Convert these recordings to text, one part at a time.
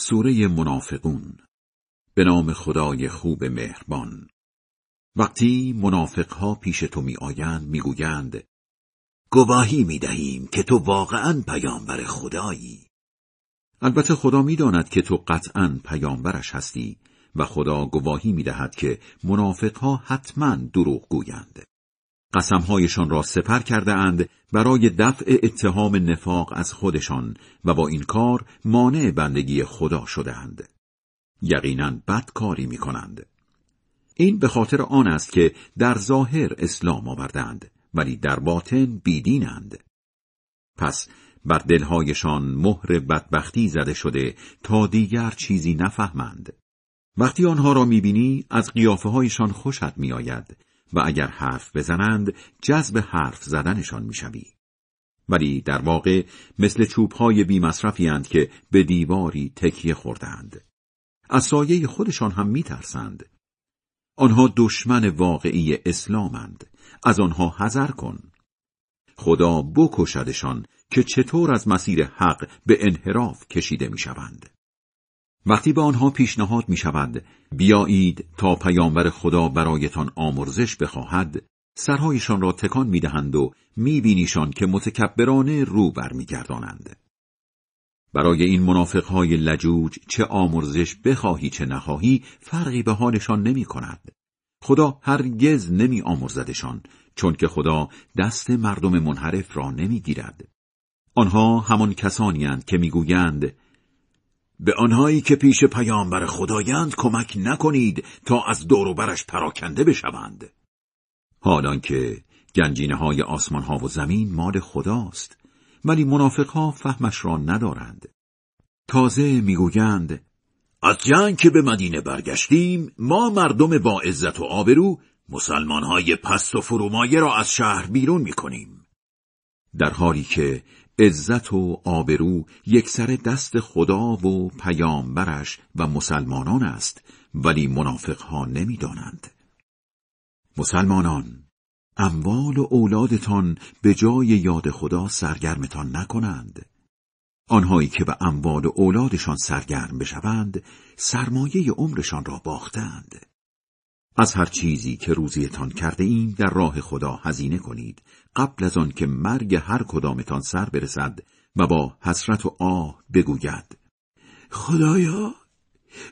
سوره منافقون به نام خدای خوب مهربان. وقتی منافقها پیش تو می آیند می گویند گواهی می دهیم که تو واقعا پیامبر خدایی. البته خدا می داند که تو قطعا پیامبرش هستی و خدا گواهی می دهد که منافقها حتما دروغ گویند. قسمهایشان را سپر کرده اند برای دفع اتهام نفاق از خودشان و با این کار مانع بندگی خدا شدهاند. یقینا بد کاری می کنند. این به خاطر آن است که در ظاهر اسلام آوردند ولی در باطن بیدینند. پس بر دلهایشان مهر بدبختی زده شده تا دیگر چیزی نفهمند. وقتی آنها را می‌بینی از قیافه هایشان خوشت میآید و اگر حرف بزنند جذب حرف زدنشان می‌شوی. ولی در واقع مثل چوبهای بیمصرفی هند که به دیواری تکیه خوردند. از سایه خودشان هم میترسند. آنها دشمن واقعی اسلامند. از آنها حذر کن. خدا بکشدشان که چطور از مسیر حق به انحراف کشیده می‌شوند. وقتی به آنها پیشنهاد می شود بیایید تا پیامبر خدا برایتان آمرزش بخواهد سرهایشان را تکان می دهند و می بینیشان که متکبرانه رو برمیگردانند. برای این منافقهای لجوج چه آمرزش بخواهی چه نخواهی فرقی به حالشان نمی کند. خدا هرگز نمی آمرزدشان چون که خدا دست مردم منحرف را نمی گیرد. آنها همان کسانی هند که می‌گویند به آنهایی که پیش پیامبر خدایند کمک نکنید تا از دوروبرش پراکنده بشوند. حالان که گنجینه های آسمان ها و زمین مال خداست ولی منافق فهمش را ندارند. تازه می‌گویند از جنگ که به مدینه برگشتیم ما مردم با عزت و آبرو مسلمان های پست و فرومایه را از شهر بیرون می‌کنیم. در حالی که عزت و آبرو سر دست خدا و پیامبرش و مسلمانان است ولی منافقها نمی‌دانند. مسلمانان اموال و اولادتان به جای یاد خدا سرگرمتان نکنند. آنهایی که به اموال و اولادشان سرگرم بشوند سرمایه عمرشان را باختند. از هر چیزی که روزیتان کرده ایم در راه خدا هزینه کنید قبل از آن که مرگ هر کدامتان سر برسد و با حسرت و آه بگوید. خدایا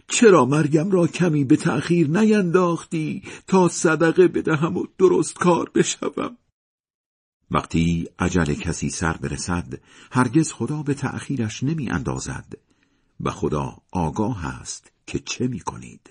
چرا مرگم را کمی به تأخیر نینداختی تا صدقه بدهم و درست کار بشوم؟ وقتی عجل کسی سر برسد هرگز خدا به تأخیرش نمی اندازد و خدا آگاه است که چه می کنید